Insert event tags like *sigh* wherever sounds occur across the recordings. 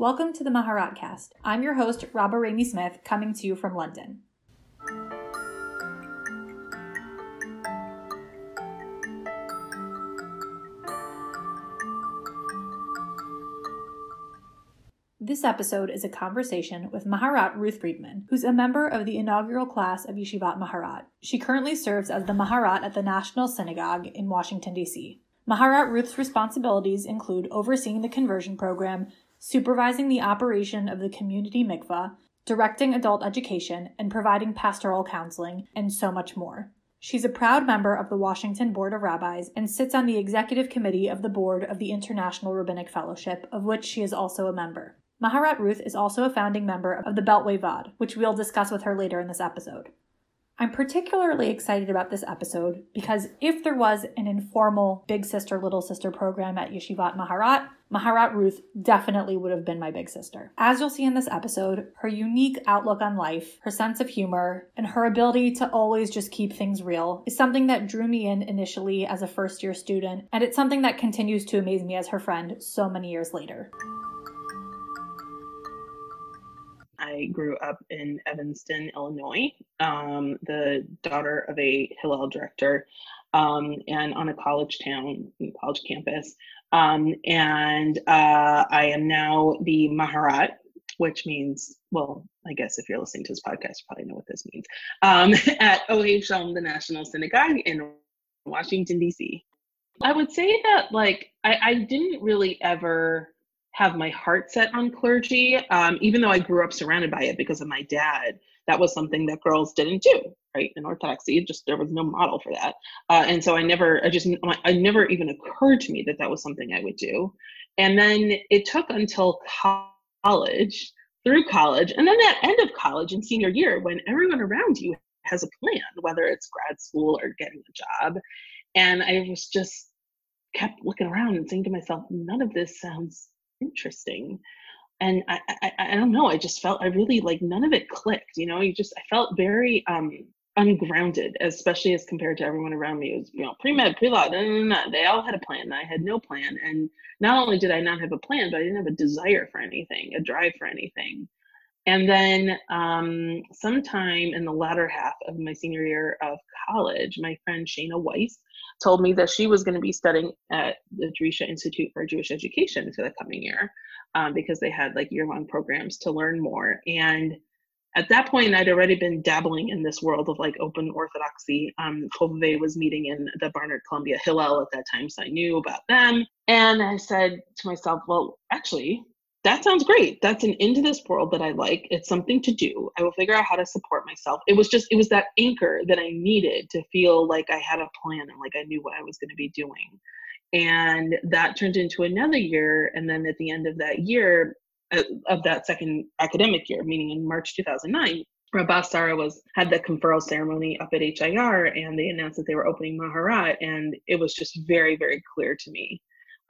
Welcome to the Maharat Cast. I'm your host, Rabba Ramie Smith, coming to you from London. This episode is a conversation with Maharat Ruth Friedman, who's a member of the inaugural class of Yeshivat Maharat. She currently serves as the Maharat at the National Synagogue in Washington, D.C. Maharat Ruth's responsibilities include overseeing the conversion program, supervising the operation of the community mikvah, directing adult education, and providing pastoral counseling, and so much more. She's a proud member of the Washington Board of Rabbis and sits on the executive committee of the board of the International Rabbinic Fellowship, of which she is also a member. Maharat Ruth is also a founding member of the Beltway Vaad, which we'll discuss with her later in this episode. I'm particularly excited about this episode because if there was an informal big sister little sister program at Yeshivat Maharat, Maharat Ruth definitely would have been my big sister. As you'll see in this episode, her unique outlook on life, her sense of humor, and her ability to always just keep things real is something that drew me in initially as a first year student, and it's something that continues to amaze me as her friend so many years later. I grew up in Evanston, Illinois, um, the daughter of a Hillel director, um, and on a college town, college campus. Um, and uh, I am now the Maharat, which means, well, I guess if you're listening to this podcast, you probably know what this means, um, *laughs* at Ohev Shalom, the National Synagogue in Washington, D.C. I would say that, like, I, I didn't really ever have my heart set on clergy, um, even though I grew up surrounded by it because of my dad. That was something that girls didn't do, right? In Orthodoxy, just there was no model for that, uh, and so I never, I just, I never even occurred to me that that was something I would do. And then it took until college, through college, and then that end of college and senior year when everyone around you has a plan, whether it's grad school or getting a job, and I was just kept looking around and saying to myself, none of this sounds interesting. And I, I, I don't know i just felt i really like none of it clicked you know you just i felt very um ungrounded especially as compared to everyone around me. It was you know pre-med pre-law no, no, no, they all had a plan i had no plan. And not only did i not have a plan but i didn't have a desire for anything a drive for anything. And then um, sometime in the latter half of my senior year of college, my friend Shana Weiss told me that she was going to be studying at the Drisha Institute for Jewish Education for the coming year um, because they had like year long programs to learn more. And at that point, I'd already been dabbling in this world of like open orthodoxy. Um, was meeting in the Barnard Columbia Hillel at that time, so I knew about them. And I said to myself, well, actually, that sounds great. That's an into this world that I like. It's something to do. I will figure out how to support myself. It was just, it was that anchor that I needed to feel like I had a plan and like I knew what I was going to be doing. And that turned into another year. And then at the end of that year, uh, of that second academic year, meaning in March 2009, Rabbi Sarah was had the conferral ceremony up at HIR, and they announced that they were opening Maharat, and it was just very, very clear to me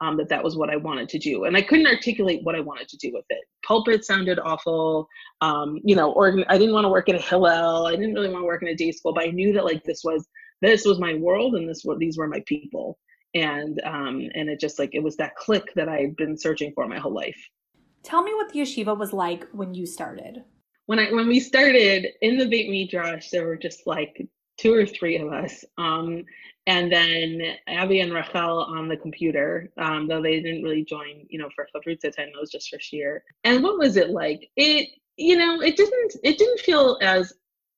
um, that that was what I wanted to do. And I couldn't articulate what I wanted to do with it. Pulpit sounded awful. Um, you know, or I didn't want to work at a Hillel. I didn't really want to work in a day school, but I knew that like this was this was my world and this what these were my people. And um, and it just like it was that click that I had been searching for my whole life. Tell me what the yeshiva was like when you started. When I when we started in the Beit Midrash, there were just like two or three of us. Um, and then Abby and Rachel on the computer, um, though they didn't really join, you know, for Chavruta time, it was just for shiur. And what was it like? It, you know, it didn't, it didn't feel as,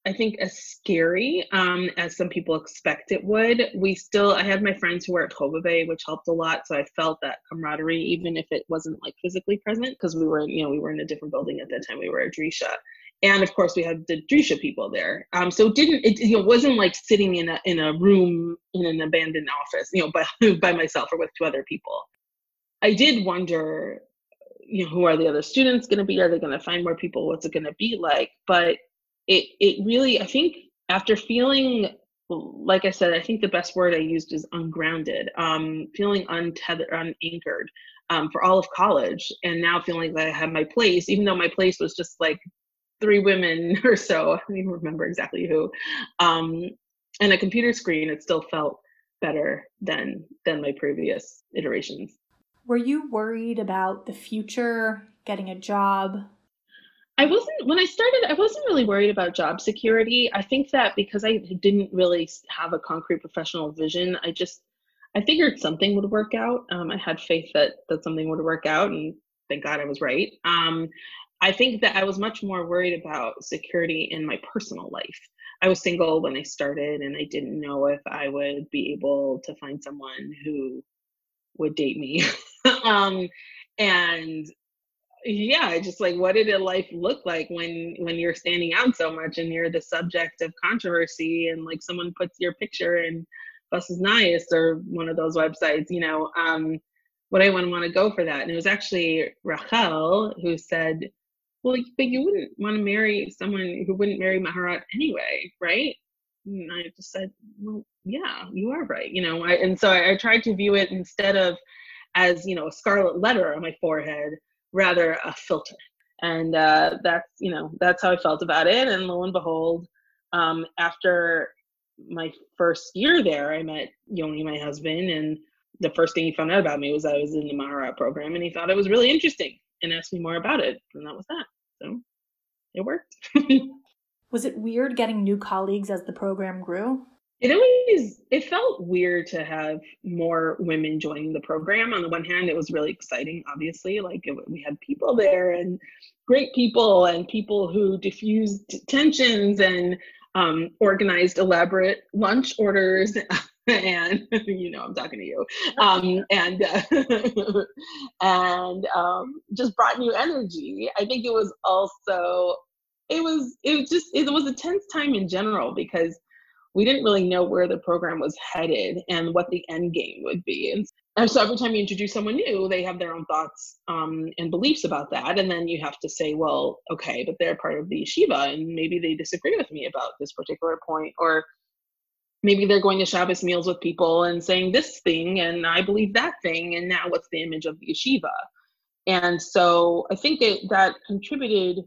I think, as scary um, as some people expect it would. We still, I had my friends who were at Chovevei, which helped a lot. So I felt that camaraderie, even if it wasn't like physically present, because we were, you know, we were in a different building at that time. We were at Drisha and of course we had the Drisha people there. Um, so it didn't it you know wasn't like sitting in a in a room in an abandoned office, you know, by *laughs* by myself or with two other people. I did wonder, you know, who are the other students going to be? Are they going to find more people? What's it going to be like? But it it really I think after feeling like I said, I think the best word I used is ungrounded, um, feeling untethered, unanchored um, for all of college, and now feeling that I had my place, even though my place was just like three women *laughs* or so. I don't even remember exactly who. Um, and a computer screen, it still felt better than than my previous iterations. Were you worried about the future, getting a job? I wasn't, when I started, I wasn't really worried about job security. I think that because I didn't really have a concrete professional vision, I just, I figured something would work out. Um, I had faith that that something would work out, and thank God I was right. Um, I think that I was much more worried about security in my personal life. I was single when I started, and I didn't know if I would be able to find someone who would date me. *laughs* um, and yeah, just like what did a life look like when when you're standing out so much and you're the subject of controversy and like someone puts your picture in Vos Iz Neias or one of those websites, you know, um, would I want to want to go for that? And it was actually Rachel who said, Well, but you wouldn't want to marry someone who wouldn't marry Maharat anyway, right? And I just said, Well, yeah, you are right. You know, I, and so I, I tried to view it instead of as, you know, a scarlet letter on my forehead, rather a filter. And uh, that's, you know, that's how I felt about it. And lo and behold, um, after my first year there, I met Yoni, my husband, and the first thing he found out about me was I was in the Maharat program, and he thought it was really interesting and asked me more about it, and that was that. So it worked. *laughs* was it weird getting new colleagues as the program grew? It always it felt weird to have more women joining the program. On the one hand, it was really exciting. Obviously, like it, we had people there and great people and people who diffused tensions and um, organized elaborate lunch orders *laughs* *laughs* and you know i'm talking to you um, *laughs* and uh, *laughs* and um, just brought new energy i think it was also it was it was just it was a tense time in general because we didn't really know where the program was headed and what the end game would be and so every time you introduce someone new, they have their own thoughts um, and beliefs about that. And then you have to say, well, okay, but they're part of the yeshiva and maybe they disagree with me about this particular point. Or maybe they're going to Shabbos meals with people and saying this thing and I believe that thing. And now what's the image of the yeshiva? And so I think it, that contributed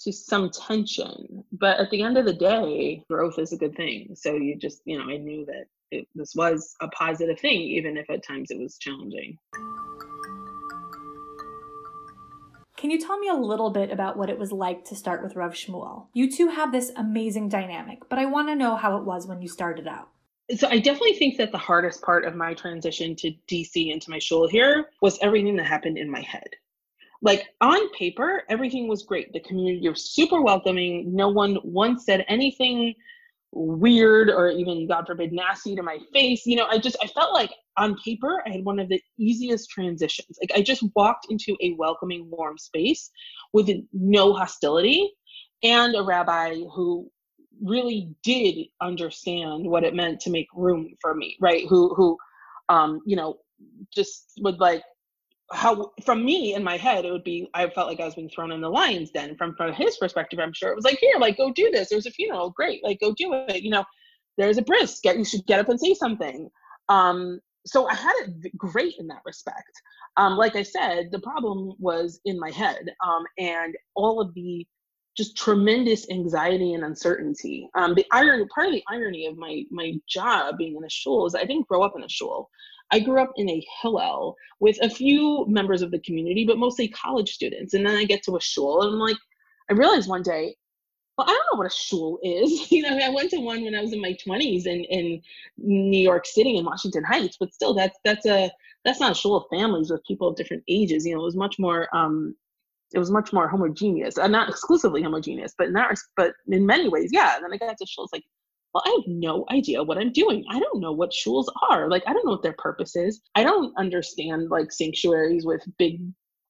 to some tension. But at the end of the day, growth is a good thing. So you just, you know, I knew that it, this was a positive thing, even if at times it was challenging. Can you tell me a little bit about what it was like to start with Rav Shmuel? You two have this amazing dynamic, but I want to know how it was when you started out. So I definitely think that the hardest part of my transition to DC into my shul here was everything that happened in my head. Like on paper, everything was great. The community was super welcoming. No one once said anything weird or even god forbid nasty to my face. You know i just i felt like on paper i had one of the easiest transitions. Like i just walked into a welcoming warm space with no hostility and a rabbi who really did understand what it meant to make room for me right? Who who um you know just would like how from me in my head it would be i felt like i was being thrown in the lion's den. From from his perspective i'm sure it was like here like go do this. There's a funeral. Great. Like go do it. You know there's a brisk get you should get up and say something. Um so i had it great in that respect. Um like i said the problem was in my head um and all of the just tremendous anxiety and uncertainty. Um the irony part of the irony of my my job being in a shul is i didn't grow up in a shul I grew up in a Hillel with a few members of the community, but mostly college students. And then I get to a shul, and I'm like, I realized one day, well, I don't know what a shul is. *laughs* you know, I went to one when I was in my 20s in, in New York City in Washington Heights, but still, that's that's a that's not a shul of families with people of different ages. You know, it was much more um, it was much more homogeneous, uh, not exclusively homogeneous, but not but in many ways, yeah. And then I got to shuls like well, I have no idea what I'm doing. I don't know what shuls are. Like, I don't know what their purpose is. I don't understand like sanctuaries with big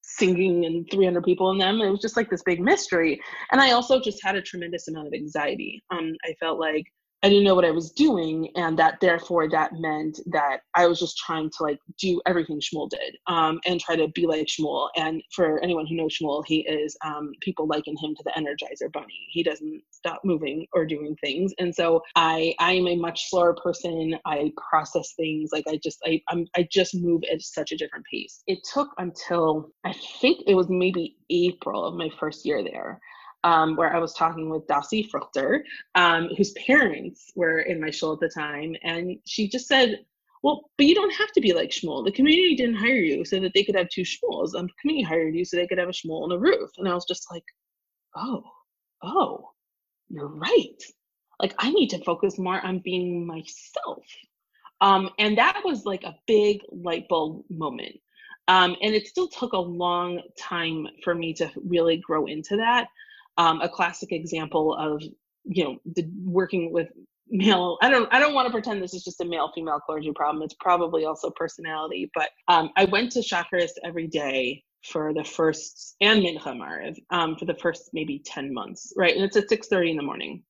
singing and 300 people in them. It was just like this big mystery. And I also just had a tremendous amount of anxiety. Um, I felt like I didn't know what I was doing, and that therefore that meant that I was just trying to like do everything Shmuel did, um, and try to be like Shmuel. And for anyone who knows Shmuel, he is um, people liken him to the Energizer Bunny. He doesn't stop moving or doing things, and so I I am a much slower person. I process things like I just I I'm, I just move at such a different pace. It took until I think it was maybe April of my first year there um, where I was talking with Dasi Fruchter, um, whose parents were in my shul at the time. And she just said, well, but you don't have to be like Shmuel. The community didn't hire you so that they could have two Shmuels. The community hired you so they could have a Shmuel and a Ruth. And I was just like, oh, oh, you're right. Like I need to focus more on being myself. Um, and that was like a big light bulb moment. Um, and it still took a long time for me to really grow into that. Um, a classic example of you know the working with male i don't i don't want to pretend this is just a male female clergy problem it's probably also personality but um, i went to Shacharis every day for the first and mincha Maariv, um, for the first maybe 10 months right and it's at 6.30 in the morning.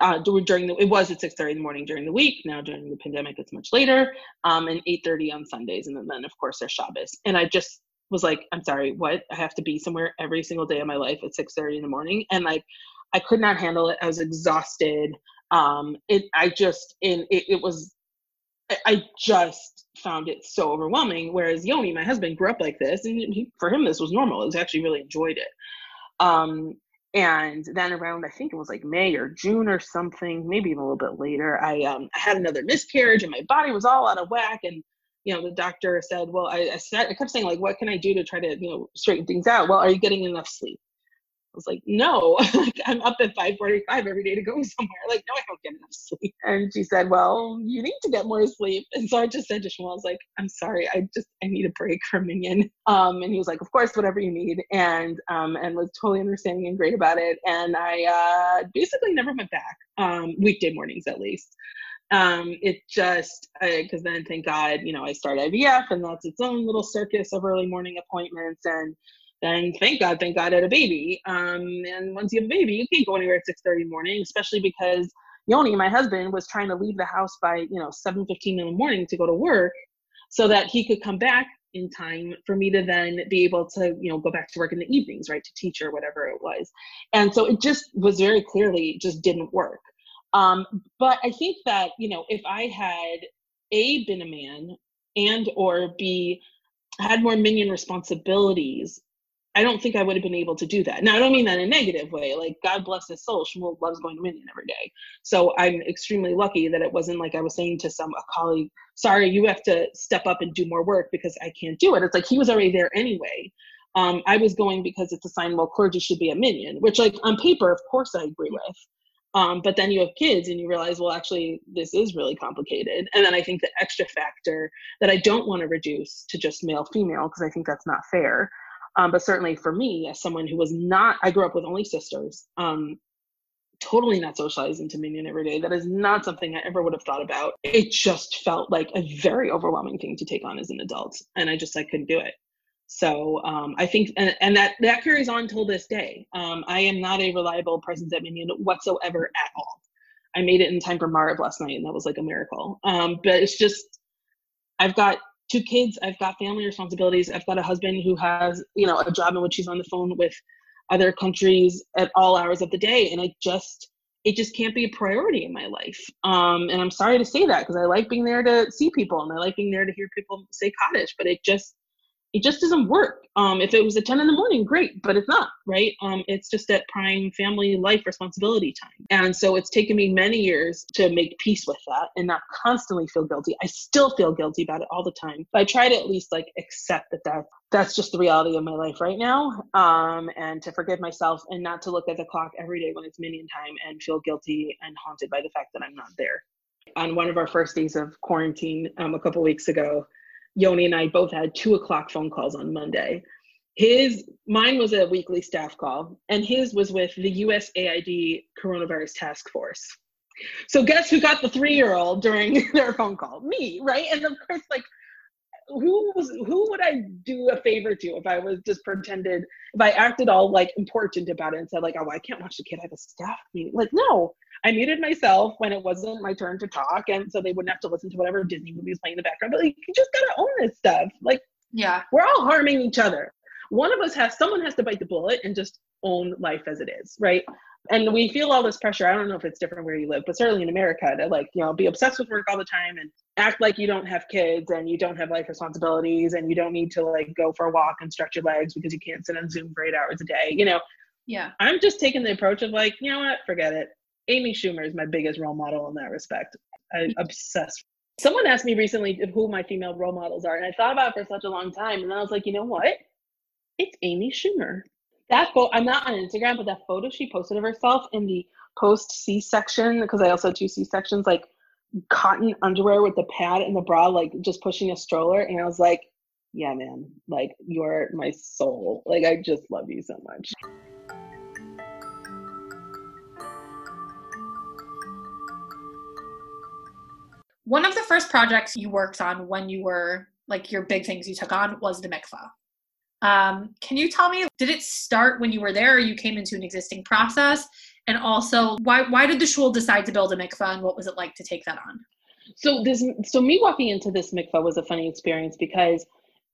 Uh, during the it was at 6.30 in the morning during the week now during the pandemic it's much later um, and 8.30 on sundays and then, then of course there's shabbos and i just was like i'm sorry what? I have to be somewhere every single day of my life at 6.30 in the morning and like i could not handle it i was exhausted um it i just in it, it was i just found it so overwhelming whereas yoni my husband grew up like this and he, for him this was normal he was actually really enjoyed it. Um and then around i think it was like may or june or something maybe even a little bit later i um i had another miscarriage and my body was all out of whack and you know the doctor said well i, I said i kept saying like what can i do to try to you know straighten things out well are you getting enough sleep I was like, no, *laughs* I'm up at 5:45 every day to go *laughs* somewhere. Like, no, I don't get enough sleep. And she said, well, you need to get more sleep. And so I just said to Shmuel, I was like, I'm sorry, I just I need a break *laughs* from Minyan. Um, and he was like, of course, whatever you need, and um, and was totally understanding and great about it. And I uh, basically never went back, um, weekday mornings at least. Um, it just because then thank God, you know, I start IVF, and that's its own little circus of early morning appointments and then thank God, thank God I had a baby. Um, and once you have a baby, you can't go anywhere at 6:30 in the morning, especially because Yoni, my husband, was trying to leave the house by you know 7:15 in the morning to go to work, so that he could come back in time for me to then be able to you know go back to work in the evenings, right, to teach or whatever it was. And so it just was very clearly just didn't work. Um, but I think that you know if I had a been a man and or b had more minyan responsibilities I don't think I would have been able to do that. Now, I don't mean that in a negative way. Like, God bless his soul. Shmuel loves going to Minyan every day. So I'm extremely lucky that it wasn't like I was saying to some a colleague, sorry, you have to step up and do more work because I can't do it. It's like he was already there anyway. Um, I was going because it's a sign, well, clergy should be a Minyan, which, like, on paper, of course, I agree with. Um, but then you have kids and you realize, well, actually, this is really complicated. And then I think the extra factor that I don't want to reduce to just male female, because I think that's not fair, um, but certainly for me, as someone who was not, I grew up with only sisters, um, totally not socialized into Minyan every day. That is not something I ever would have thought about. It just felt like a very overwhelming thing to take on as an adult, and I just I couldn't do it. So um, I think, and, and, that that carries on till this day. Um, I am not a reliable presence at Minyan whatsoever at all. I made it in time for Maariv last night, and that was like a miracle. Um, but it's just, I've got two kids i've got family responsibilities i've got a husband who has you know a job in which he's on the phone with other countries at all hours of the day and i just it just can't be a priority in my life um, and i'm sorry to say that because i like being there to see people and i like being there to hear people say kaddish but it just it just doesn't work. Um, if it was at 10 in the morning, great, but it's not, right? Um, it's just at prime family life responsibility time. And so it's taken me many years to make peace with that and not constantly feel guilty. I still feel guilty about it all the time, but I try to at least like accept that, that that's just the reality of my life right now um, and to forgive myself and not to look at the clock every day when it's minyan time and feel guilty and haunted by the fact that I'm not there. On one of our first days of quarantine um, a couple weeks ago, Yoni and I both had two o'clock phone calls on Monday. His mine was a weekly staff call, and his was with the USAID coronavirus task force. So guess who got the three-year-old during *laughs* their phone call? Me, right? And of course, like who was who would I do a favor to if I was just pretended if I acted all like important about it and said like oh I can't watch the kid I have a staff meeting like no I muted myself when it wasn't my turn to talk and so they wouldn't have to listen to whatever Disney movie was playing in the background but like you just gotta own this stuff. Like yeah. we're all harming each other. One of us has someone has to bite the bullet and just own life as it is right? And we feel all this pressure. I don't know if it's different where you live but certainly in america to like you know be obsessed with work all the time and act like you don't have kids and you don't have life responsibilities and you don't need to like go for a walk and stretch your legs because you can't sit on zoom for eight hours a day you know? Yeah. I'm just taking the approach of like you know what? Forget it amy schumer is my biggest role model in that respect i mm-hmm. obsess Someone asked me recently who my female role models are, and I thought about it for such a long time, and then I was like, you know what? It's Amy Schumer. That photo, I'm not on Instagram, but that photo she posted of herself in the post C section, because I also two C sections, like cotton underwear with the pad and the bra, like just pushing a stroller. And I was like, yeah, man, like you're my soul. Like I just love you so much. One of the first projects you worked on when you were like your big things you took on was the mikvah. Um, can you tell me, did it start when you were there or you came into an existing process? And also, why, why did the shul decide to build a mikvah and what was it like to take that on? So this, so me walking into this mikvah was a funny experience because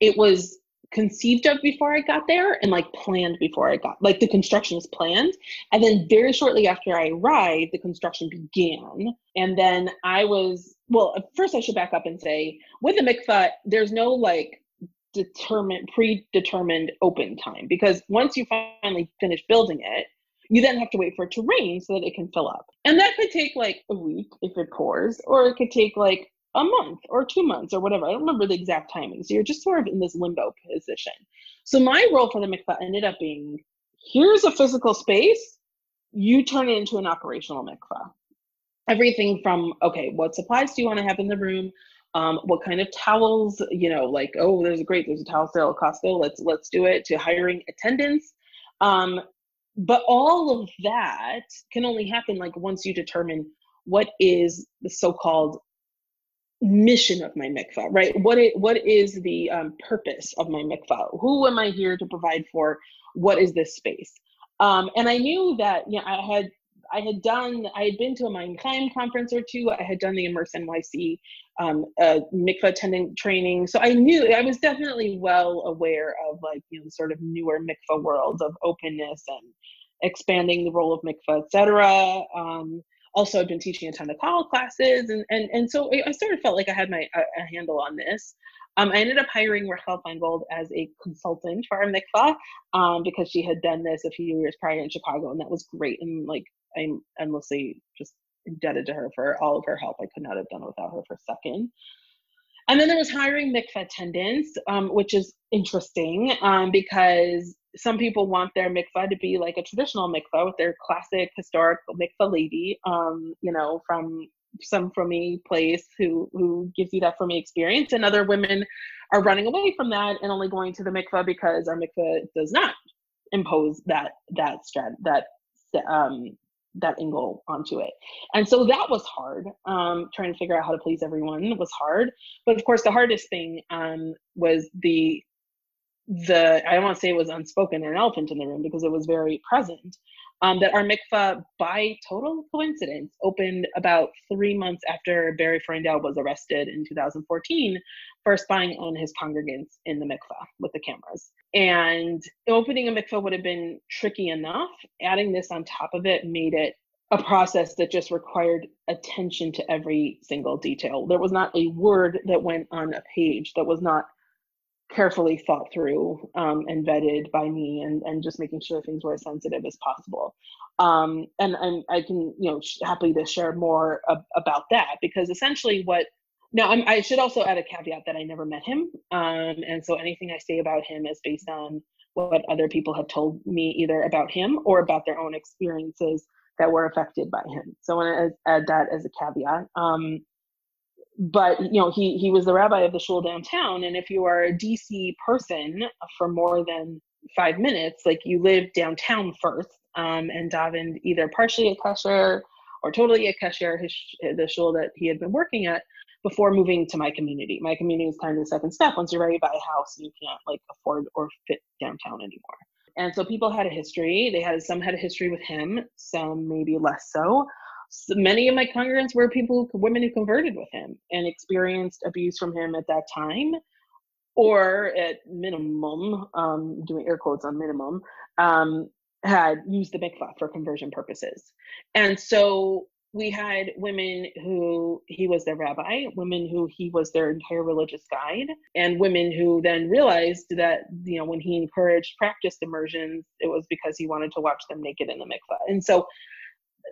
it was conceived of before I got there and like planned before I got like the construction was planned and then very shortly after I arrived the construction began and then I was well uh, first I should back up and say with the mikvah there's no like determined predetermined open time because once you finally finish building it you then have to wait for it to rain so that it can fill up and that could take like a week if it pours or it could take like a month or two months or whatever. I don't remember the exact timing. So you're just sort of in this limbo position. So my role for the mikvah ended up being here's a physical space, you turn it into an operational mikvah. Everything from, okay, what supplies do you want to have in the room? Um, what kind of towels, you know, like, oh, there's a great, there's a towel sale at Costco, let's let's do it, to hiring attendants. Um, but all of that can only happen like once you determine what is the so-called mission of my mikvah, right? What it, what is the um, purpose of my mikvah? Who am I here to provide for? What is this space? Um, and I knew that you know, I had I had done I had been to a Mayyim Hayyim conference or two. I had done the Immerse NYC um, uh, mikvah attendant training, so I knew I was definitely well aware of like you know sort of newer mikvah world of openness and expanding the role of mikvah, etc. Um, also I've been teaching a ton of college classes and and and so I sort of felt like I had my a, a handle on this. Um, I ended up hiring Rachel Feingold as a consultant for our mikvah um, because she had done this a few years prior in Chicago, and that was great. And like I'm endlessly just indebted to her for all of her help. I could not have done it without her for a second. And then there was hiring mikvah attendants, um, which is interesting um, because some people want their mikvah to be like a traditional mikvah with their classic historic mikvah lady, um, you know, from some from me place who who gives you that from me experience, and other women are running away from that and only going to the mikvah because our mikvah does not impose that that strat that um that angle onto it. And so that was hard. Um, trying to figure out how to please everyone was hard. But of course, the hardest thing um, was the the I don't want to say it was unspoken an elephant in the room because it was very present. Um, that our mikvah, by total coincidence, opened about three months after Barry Freundel was arrested in 2014 for spying on his congregants in the mikvah with the cameras. And opening a mikvah would have been tricky enough. Adding this on top of it made it a process that just required attention to every single detail. There was not a word that went on a page that was not carefully thought through um, and vetted by me and, and just making sure things were as sensitive as possible. Um, and, and I can, you know, happy to share more ab- about that because essentially what, now I'm, i should also add a caveat that I never met him. Um, and so anything I say about him is based on what other people have told me either about him or about their own experiences that were affected by him. So I want to add that as a caveat. Um, but you know he he was the rabbi of the shul downtown and if you are a dc person for more than five minutes like you live downtown first um, and davened either partially at Kesher or totally at Kesher his the shul that he had been working at before moving to my community. My community is kind of the second step. Once you're ready to buy a house you can't like afford or fit downtown anymore. And so people had a history. They had some had a history with him some maybe less so so many of my congregants were people, women who converted with him and experienced abuse from him at that time, or at minimum, um, doing air quotes on minimum, um, had used the mikvah for conversion purposes. And so we had women who he was their rabbi, women who he was their entire religious guide, and women who then realized that, you know, when he encouraged practiced immersions, it was because he wanted to watch them naked in the mikvah. And so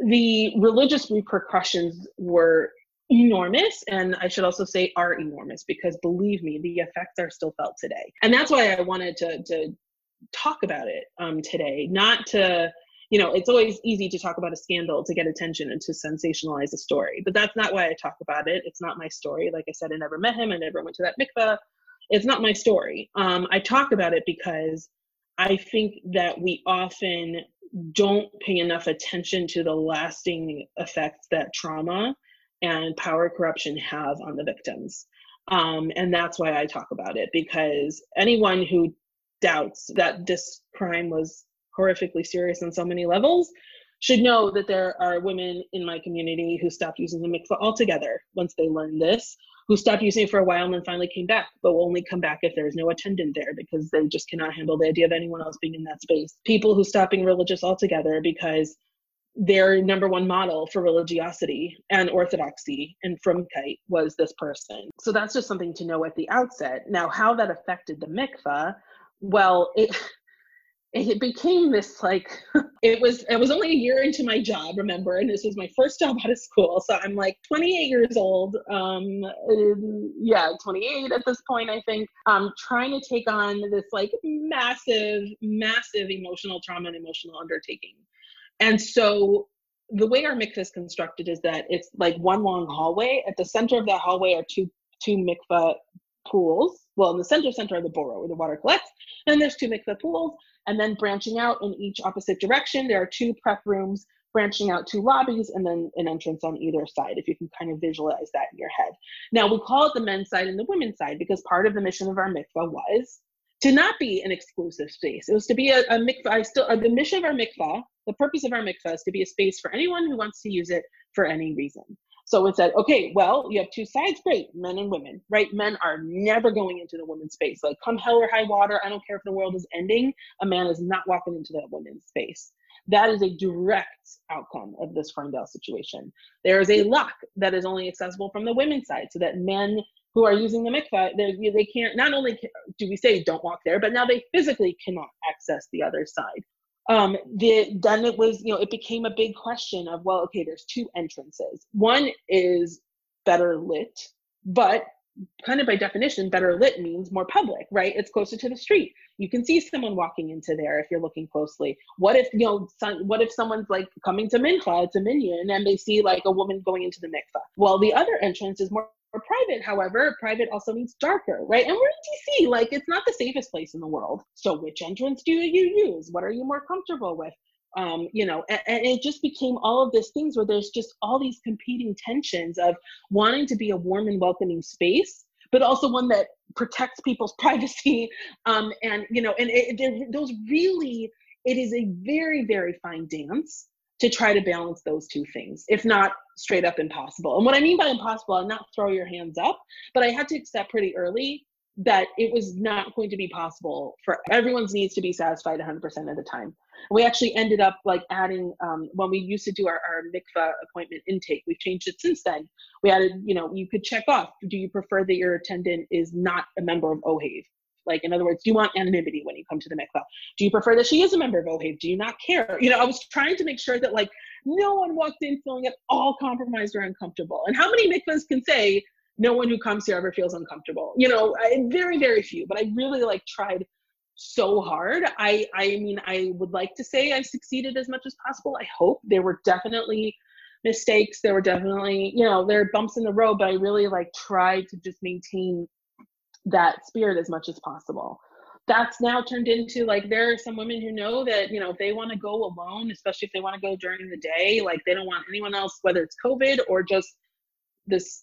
the religious repercussions were enormous and i should also say are enormous because believe me the effects are still felt today. And that's why i wanted to to talk about it um, today. Not to you know it's always easy to talk about a scandal to get attention and to sensationalize a story but that's not why i talk about it. It's not my story. Like i said i never met him. I never went to that mikveh. It's not my story. Um, i talk about it because i think that we often don't pay enough attention to the lasting effects that trauma and power corruption have on the victims. Um, and that's why I talk about it because anyone who doubts that this crime was horrifically serious on so many levels should know that there are women in my community who stopped using the mikvah altogether once they learned this, who stopped using it for a while and then finally came back, but will only come back if there's no attendant there because they just cannot handle the idea of anyone else being in that space. People who stop being religious altogether because their number one model for religiosity and orthodoxy and frumkeit was this person. So that's just something to know at the outset. Now, how that affected the mikvah, well, it it became this like *laughs* it was it was only a year into my job remember and this was my first job out of school so i'm like 28 years old um yeah 28 at this point i think um trying to take on this like massive massive emotional trauma and emotional undertaking and so the way our mikvah is constructed is that it's like one long hallway. At the center of that hallway are two two mikvah pools. Well, in the center center of the borough where the water collects, and there's two mikvah pools. And then branching out in each opposite direction, there are two prep rooms branching out two lobbies and then an entrance on either side, if you can kind of visualize that in your head. Now, we call it the men's side and the women's side because part of the mission of our mikvah was to not be an exclusive space. It was to be a, a mikvah. I still, uh, the mission of our mikvah, the purpose of our mikvah is to be a space for anyone who wants to use it for any reason. So it said, okay, well, you have two sides, great, men and women, right? Men are never going into the women's space. Like, come hell or high water, I don't care if the world is ending, a man is not walking into that women's space. That is a direct outcome of this Freundel situation. There is a lock that is only accessible from the women's side so that men who are using the mikvah, they can't, not only do we say don't walk there, but now they physically cannot access the other side. Um, the, then it was, you know, it became a big question of, well, okay, there's two entrances. One is better lit, but kind of by definition, better lit means more public, right? It's closer to the street. You can see someone walking into there if you're looking closely. What if, you know, some, what if someone's like coming to Mincha, it's a minyan, and they see like a woman going into the mikvah? Well, the other entrance is more private, however, private also means darker, right? And we're in DC, like it's not the safest place in the world. So which entrance do you use? What are you more comfortable with? Um, you know, and, and, it just became all of these things where there's just all these competing tensions of wanting to be a warm and welcoming space, but also one that protects people's *laughs* privacy. Um, and you know, and it, it, those really, it is a very, very fine dance to try to balance those two things, if not straight up impossible. And what I mean by impossible, I'm not throw your hands up, but I had to accept pretty early that it was not going to be possible for everyone's needs to be satisfied 100% of the time. We actually ended up like adding um, when we used to do our, our mikvah appointment intake. We've changed it since then. We added, you know, you could check off. Do you prefer that your attendant is not a member of Ohev? Like, in other words, do you want anonymity when you come to the mikvah? Do you prefer that she is a member of Ohev? Do you not care? You know, I was trying to make sure that like no one walked in feeling at all compromised or uncomfortable. And how many mikvahs can say no one who comes here ever feels uncomfortable? You know, I, very, very few. But I really like tried so hard. I, I mean, I would like to say I succeeded as much as possible. I hope there were definitely mistakes. There were definitely, you know, there are bumps in the road, but I really like tried to just maintain that spirit as much as possible that's now turned into like there are some women who know that you know if they want to go alone especially if they want to go during the day like they don't want anyone else whether it's covid or just this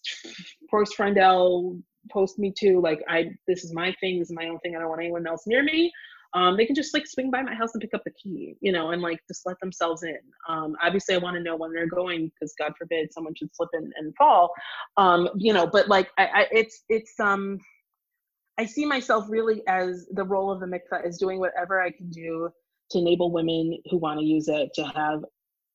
post Freundel post me too like i this is my thing this is my own thing i don't want anyone else near me um, they can just like swing by my house and pick up the key, you know, and like just let themselves in. Um, obviously, I want to know when they're going because God forbid someone should slip in and fall, um, you know. But like, I, I, it's it's um, I see myself really as the role of the mikvah is doing whatever I can do to enable women who want to use it to have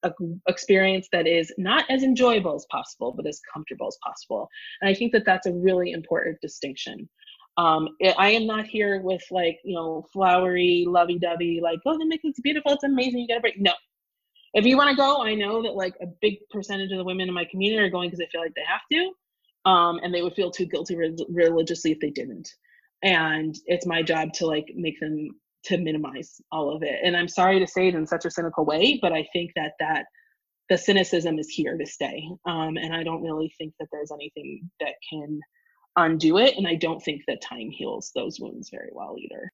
a experience that is not as enjoyable as possible, but as comfortable as possible. And I think that that's a really important distinction. Um, it, I am not here with like, you know, flowery, lovey dovey, like, oh, the mikvah's beautiful, it's amazing, you gotta break. No. if you want to go, I know that like a big percentage of the women in my community are going because they feel like they have to, um, and they would feel too guilty re- religiously if they didn't. And it's my job to like make them to minimize all of it. And I'm sorry to say it in such a cynical way, but I think that that the cynicism is here to stay. Um, and I don't really think that there's anything that can undo it. And I don't think that time heals those wounds very well either.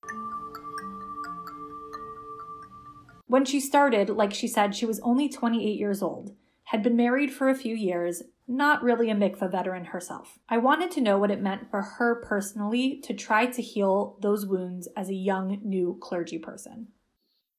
When she started, like she said, she was only 28 years old, had been married for a few years, not really a mikvah veteran herself. I wanted to know what it meant for her personally to try to heal those wounds as a young, new clergy person.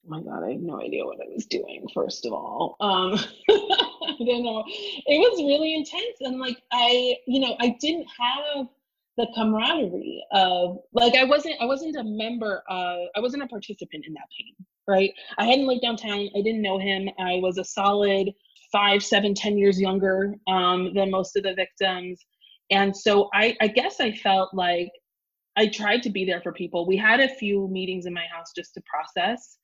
Oh my God, I had no idea what I was doing, first of all. Um, *laughs* I don't know. It was really intense. And like, I, you know, I didn't have the camaraderie of like i wasn't i wasn't a member of i wasn't a participant in that pain right i hadn't lived downtown i didn't know him i was a solid five seven ten years younger um, than most of the victims. And so I, I guess i felt like i tried to be there for people. We had a few meetings in my house just to process.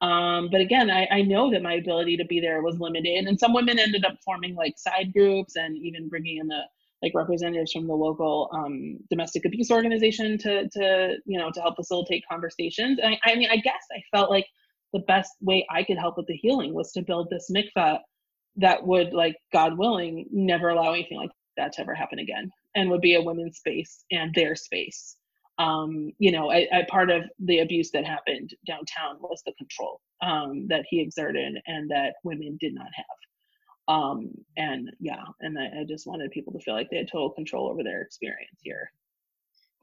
Um, but again I, I know that my ability to be there was limited and some women ended up forming like side groups and even bringing in the like representatives from the local um, domestic abuse organization to to you know to help facilitate conversations. And I, I mean, I guess I felt like the best way I could help with the healing was to build this mikvah that would, like God willing, never allow anything like that to ever happen again, and would be a women's space and their space. Um, you know, I, I, part of the abuse that happened downtown was the control um, that he exerted and that women did not have um and yeah and I, I, just wanted people to feel like they had total control over their experience here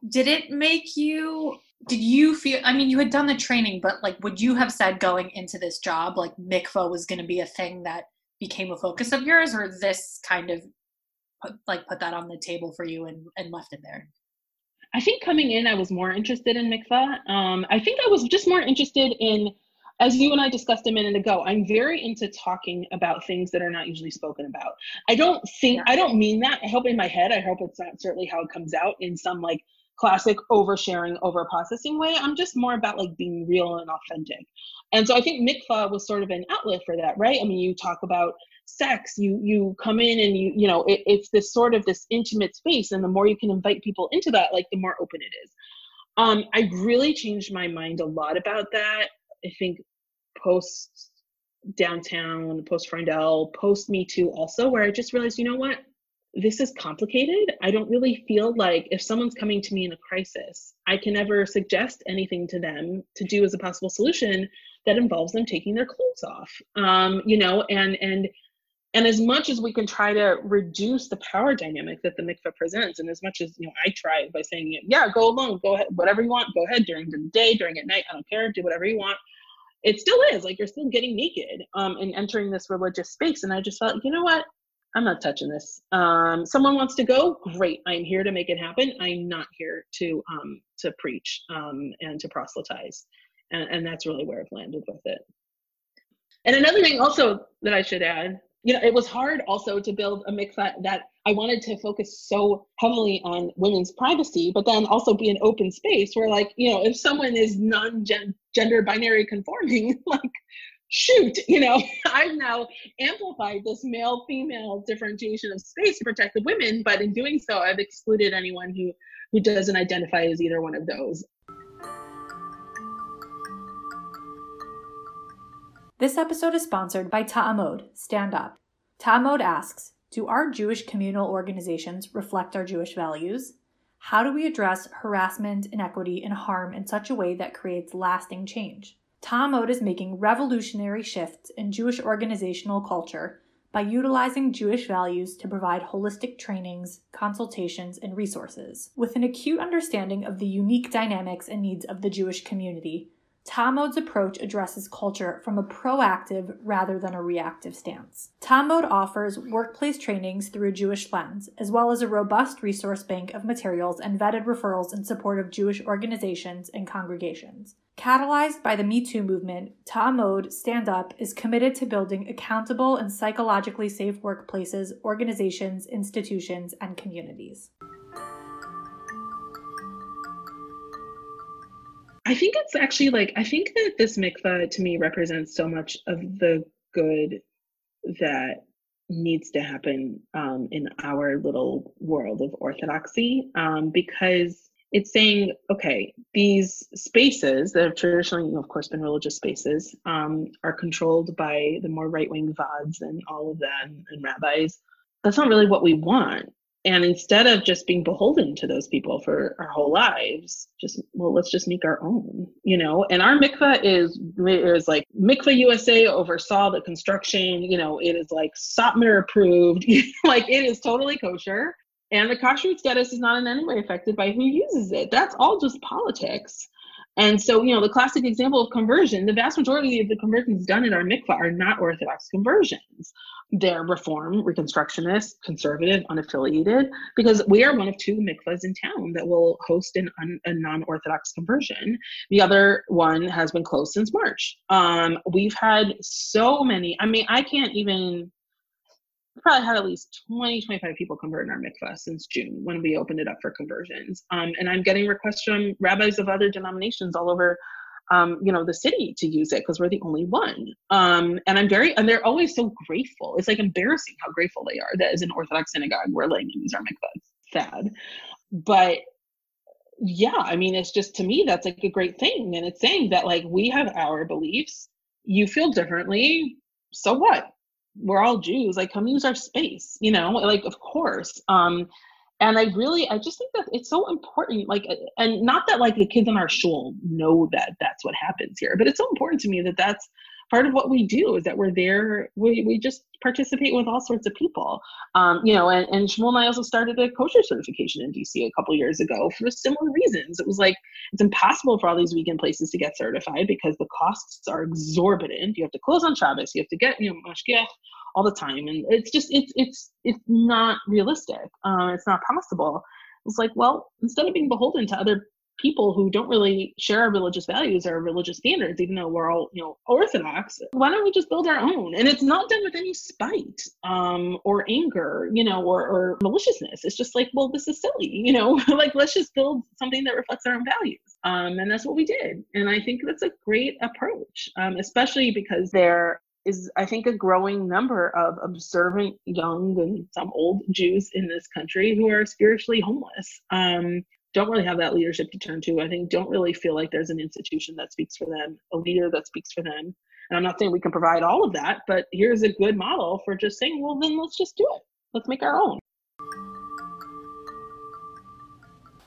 did it make you did you feel i mean you had done the training but like would you have said going into this job like mikvah was going to be a thing that became a focus of yours or this kind of put, like put that on the table for you and, and left it there i think coming in i was more interested in mikvah um, i think i was just more interested in as you and I discussed a minute ago, I'm very into talking about things that are not usually spoken about. I don't think, yeah. I don't mean that. I hope in my head, I hope it's not certainly how it comes out in some like classic oversharing, over processing way. I'm just more about like being real and authentic. And so I think mikvah was sort of an outlet for that, right? I mean, you talk about sex, you you come in and you, you know, it, it's this sort of this intimate space. And the more you can invite people into that, like the more open it is. Um, I really changed my mind a lot about that. I think post downtown, post Freundel, post Me Too also, where I just realized, you know what? This is complicated. I don't really feel like if someone's coming to me in a crisis, I can ever suggest anything to them to do as a possible solution that involves them taking their clothes off. Um, you know, and and and as much as we can try to reduce the power dynamic that the mikveh presents, and as much as you know, I try by saying, yeah, go alone, go ahead, whatever you want, go ahead during the day, during at night, I don't care, do whatever you want it still is like you're still getting naked um, and entering this religious space and i just felt you know what? I'm not touching this. Um, someone wants to go? Great i'm here to make it happen. I'm not here to um, to preach um, and to proselytize and, and that's really where i've landed with it and another thing also that i should add you know, it was hard also to build a mikvah that I wanted to focus so heavily on women's privacy, but then also be an open space where, like, you know, if someone is non-gender binary conforming, *laughs* like, shoot, you know, *laughs* I've now amplified this male-female differentiation of space to protect the women, but in doing so, I've excluded anyone who who doesn't identify as either one of those. This episode is sponsored by Ta'amod, Stand Up. Ta'amod asks Do our Jewish communal organizations reflect our Jewish values? How do we address harassment, inequity, and harm in such a way that creates lasting change? Ta'amod is making revolutionary shifts in Jewish organizational culture by utilizing Jewish values to provide holistic trainings, consultations, and resources. With an acute understanding of the unique dynamics and needs of the Jewish community, Ta'amod's approach addresses culture from a proactive rather than a reactive stance. Ta'amod offers workplace trainings through a Jewish lens, as well as a robust resource bank of materials and vetted referrals in support of Jewish organizations and congregations. Catalyzed by the Me Too movement, Ta'amod Stand Up is committed to building accountable and psychologically safe workplaces, organizations, institutions, and communities. I think it's actually like I think that this mikvah to me represents so much of the good that needs to happen um, in our little world of orthodoxy um, because it's saying, okay, these spaces that have traditionally, of course, been religious spaces um, are controlled by the more right wing Vaads and all of and, and rabbis. That's not really what we want and instead of just being beholden to those people for our whole lives just well let's just make our own you know? And our mikvah is is like mikvah usa oversaw the construction you know it is like satmar approved *laughs* like it is totally kosher. And the kashrut status is not in any way affected by who uses it. That's all just politics. And so, you know, the classic example of conversion, the vast majority of the conversions done in our mikvah are not Orthodox conversions. They're Reform, Reconstructionist, conservative, unaffiliated, because we are one of two mikvahs in town that will host an un, a non-Orthodox conversion. The other one has been closed since March. Um, we've had so many. I mean, I can't even probably had at least 20, 25 people convert in our mikvah since June when we opened it up for conversions. Um, and I'm getting requests from rabbis of other denominations all over, um, you know, the city to use it because we're the only one. Um, and I'm very, and they're always so grateful. It's like embarrassing how grateful they are that as an Orthodox synagogue, we're them use our mikvah. Sad. But yeah, I mean, it's just to me, that's like a great thing. And it's saying that like we have our beliefs, you feel differently. So what? we're all Jews, like come use our space, you know, like of course. Um, and I really, I just think that it's so important, like, and not that like the kids in our shul know that that's what happens here, but it's so important to me that that's part of what we do is that we're there. We, we just participate with all sorts of people. Um, you know, and, and Shmuel and I also started a kosher certification in DC a couple years ago for similar reasons. It was like it's impossible for all these vegan places to get certified because the costs are exorbitant. You have to close on Shabbos, you have to get you know mashgiach all the time, and it's just it's it's it's not realistic. Uh, it's not possible. It's like, well, instead of being beholden to other people who don't really share our religious values or religious standards, even though we're all, you know, Orthodox, why don't we just build our own? And it's not done with any spite um, or anger, you know, or, or maliciousness. It's just like, well, this is silly, *laughs* you know, *laughs* like let's just build something that reflects our own values. Um, and that's what we did. And I think that's a great approach, um, especially because there is I think a growing number of observant young and some old Jews in this country who are spiritually homeless. Um, don't really have that leadership to turn to. I think don't really feel like there's an institution that speaks for them, a leader that speaks for them. And I'm not saying we can provide all of that, but here's a good model for just saying, well, then let's just do it. Let's make our own.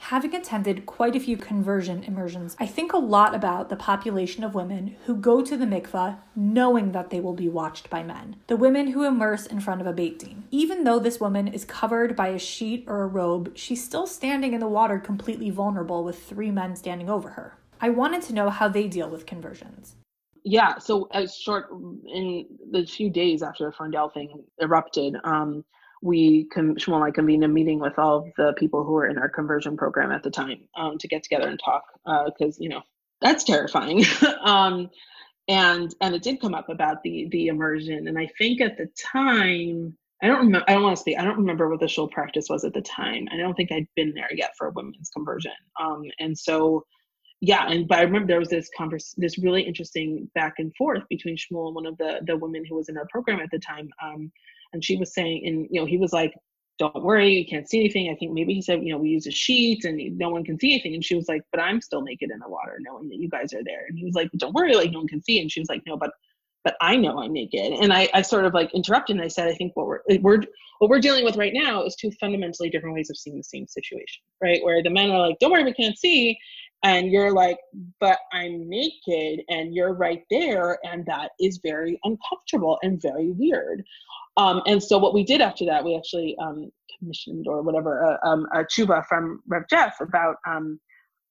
Having attended quite a few conversion immersions, I think a lot about the population of women who go to the mikvah knowing that they will be watched by men. The women who immerse in front of a beit din. Even though this woman is covered by a sheet or a robe, she's still standing in the water completely vulnerable with three men standing over her. I wanted to know how they deal with conversions. Yeah, so as short in the few days after the Freundel thing erupted, um, we con- Shmuel and I convened a meeting with all of the people who were in our conversion program at the time um, to get together and talk because uh, you know that's terrifying. *laughs* um, and and it did come up about the the immersion, and I think at the time I don't remember. I don't want to speak. I don't remember what the shul practice was at the time. I don't think I'd been there yet for a women's conversion. Um, and so, yeah. And but I remember there was this converse, this really interesting back and forth between Shmuel and one of the the women who was in our program at the time. Um, and she was saying, and you know, he was like, "Don't worry, you can't see anything." I think maybe he said, "You know, we use a sheet and no one can see anything." And she was like, "But I'm still naked in the water, knowing that you guys are there." And he was like, "Don't worry, like no one can see." And she was like, "No, but." But I know I'm naked, and I, I sort of like interrupted and I said, I think what we're we're what we're dealing with right now is two fundamentally different ways of seeing the same situation, right? Where the men are like, "Don't worry, we can't see," and you're like but i'm naked and you're right there and that is very uncomfortable and very weird. Um, and so what we did after that, we actually um, commissioned or whatever uh, um, a tshuva from Rav Jeff about, um,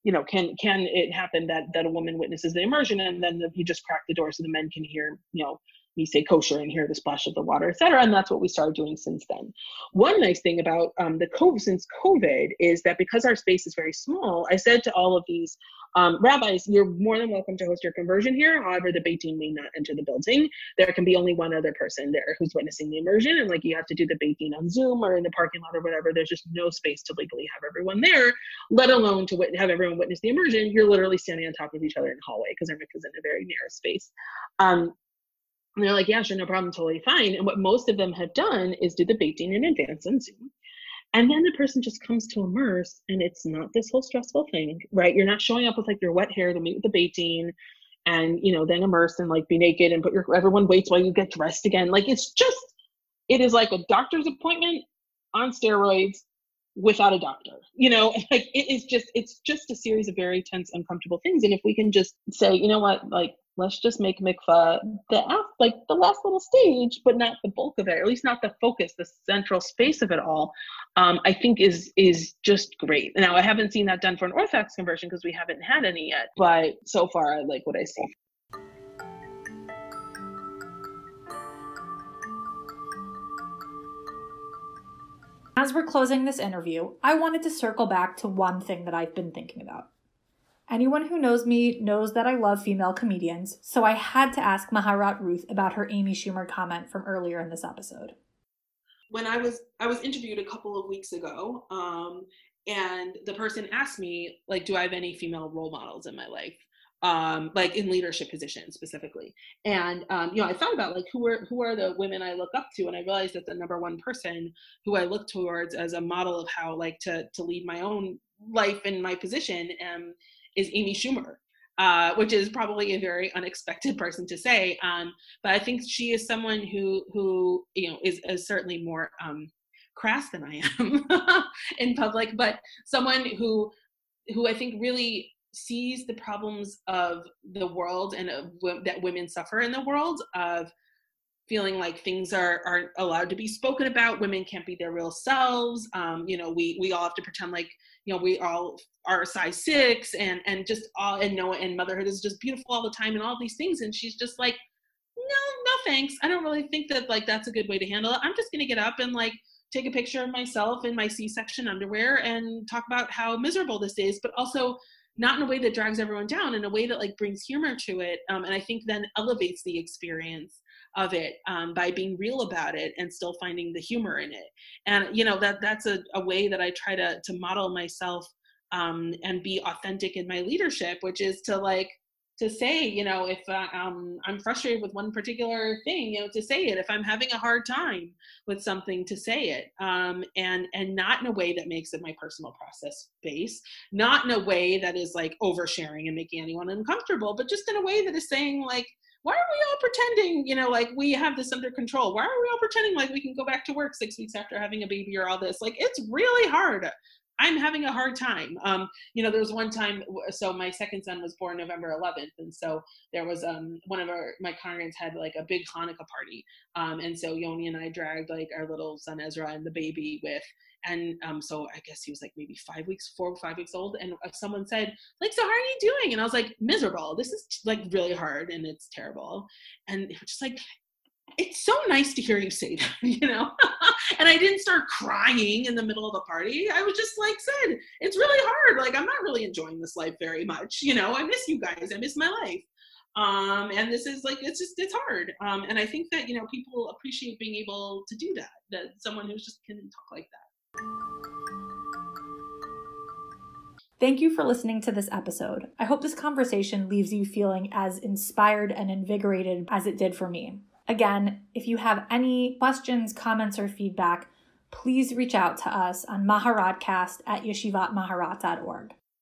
you know, can can it happen that that a woman witnesses the immersion and then you just crack the door so the men can hear, you know, me say kosher and hear the splash of the water, et cetera. And that's what we started doing since then. One nice thing about um, the COVID since COVID is that because our space is very small, I said to all of these um, rabbis, you're more than welcome to host your conversion here. However, the beit din may not enter the building. There can be only one other person there who's witnessing the immersion, and like you have to do the beit din on Zoom or in the parking lot or whatever. There's just no space to legally have everyone there, let alone to wit- have everyone witness the immersion. You're literally standing on top of each other in the hallway because mikvah is in a very narrow space. Um, And they're like, yeah, sure, no problem, totally fine. And what most of them have done is do the beit din in advance on Zoom. And then the person just comes to immerse and it's not this whole stressful thing, right? You're not showing up with like your wet hair to meet with the beit din and, you know, then immerse and like be naked and put your, everyone waits while you get dressed again. Like it's just, it is like a doctor's appointment on steroids without a doctor you know *laughs* like it is just it's just a series of very tense uncomfortable things and if we can just say you know what like let's just make mikvah the like the last little stage, but not the bulk of it, at least not the focus, the central space of it all. Um, I think is is just great. Now I haven't seen that done for an Orthodox conversion because we haven't had any yet, but so far I like what I see. As we're closing this interview, I wanted to circle back to one thing that I've been thinking about. Anyone who knows me knows that I love female comedians, so I had to ask Maharat Ruth about her Amy Schumer comment from earlier in this episode. When I was I was interviewed a couple of weeks ago, um, and the person asked me like, "Do I have any female role models in my life?" Um, like in leadership positions specifically. And um, you know, I thought about like who are who are the women I look up to, and I realized that the number one person who I look towards as a model of how like to to lead my own life and my position um, is Amy Schumer, uh, which is probably a very unexpected person to say. Um, but I think she is someone who who you know is, is certainly more um, crass than I am *laughs* in public, but someone who who I think really sees the problems of the world and of, that women suffer in the world of feeling like things are aren't allowed to be spoken about. Women can't be their real selves. Um, you know we we all have to pretend like you know we all are size six and and just all and no and motherhood is just beautiful all the time and all these things. And she's just like no no thanks. I don't really think that like that's a good way to handle it. I'm just gonna get up and like take a picture of myself in my c-section underwear and talk about how miserable this is but also not in a way that drags everyone down in a way that like brings humor to it um, and i think then elevates the experience of it um, by being real about it and still finding the humor in it. And you know that that's a, a way that i try to to model myself um, and be authentic in my leadership which is to like to say you know if uh, um, i'm frustrated with one particular thing you know to say it. If i'm having a hard time with something to say it. Um, and and not in a way that makes it my personal process base. Not in a way that is like oversharing and making anyone uncomfortable but just in a way that is saying like why are we all pretending, you know, like we have this under control? Why are we all pretending like we can go back to work six weeks after having a baby or all this? Like, it's really hard. I'm having a hard time. Um, you know, there was one time, so my second son was born November 11th, and so there was um, one of our my congregants had like a big Hanukkah party, um, and so Yoni and I dragged like our little son Ezra and the baby with, and um, so I guess he was like maybe five weeks, four or five weeks old, and uh, someone said like, so how are you doing? And I was like, miserable. This is like really hard and it's terrible, and it was just like it's so nice to hear you say that, *laughs* you know? *laughs* and I didn't start crying in the middle of the party. I was just like said, it's really hard. Like I'm not really enjoying this life very much. You know, I miss you guys. I miss my life. Um, and this is like it's just it's hard. Um, and I think that, you know, people appreciate being able to do that, that someone who's just can talk like that. Thank you for listening to this episode. I hope this conversation leaves you feeling as inspired and invigorated as it did for me. Again, if you have any questions, comments, or feedback, please reach out to us on maharatcast at yeshivatmaharat.org.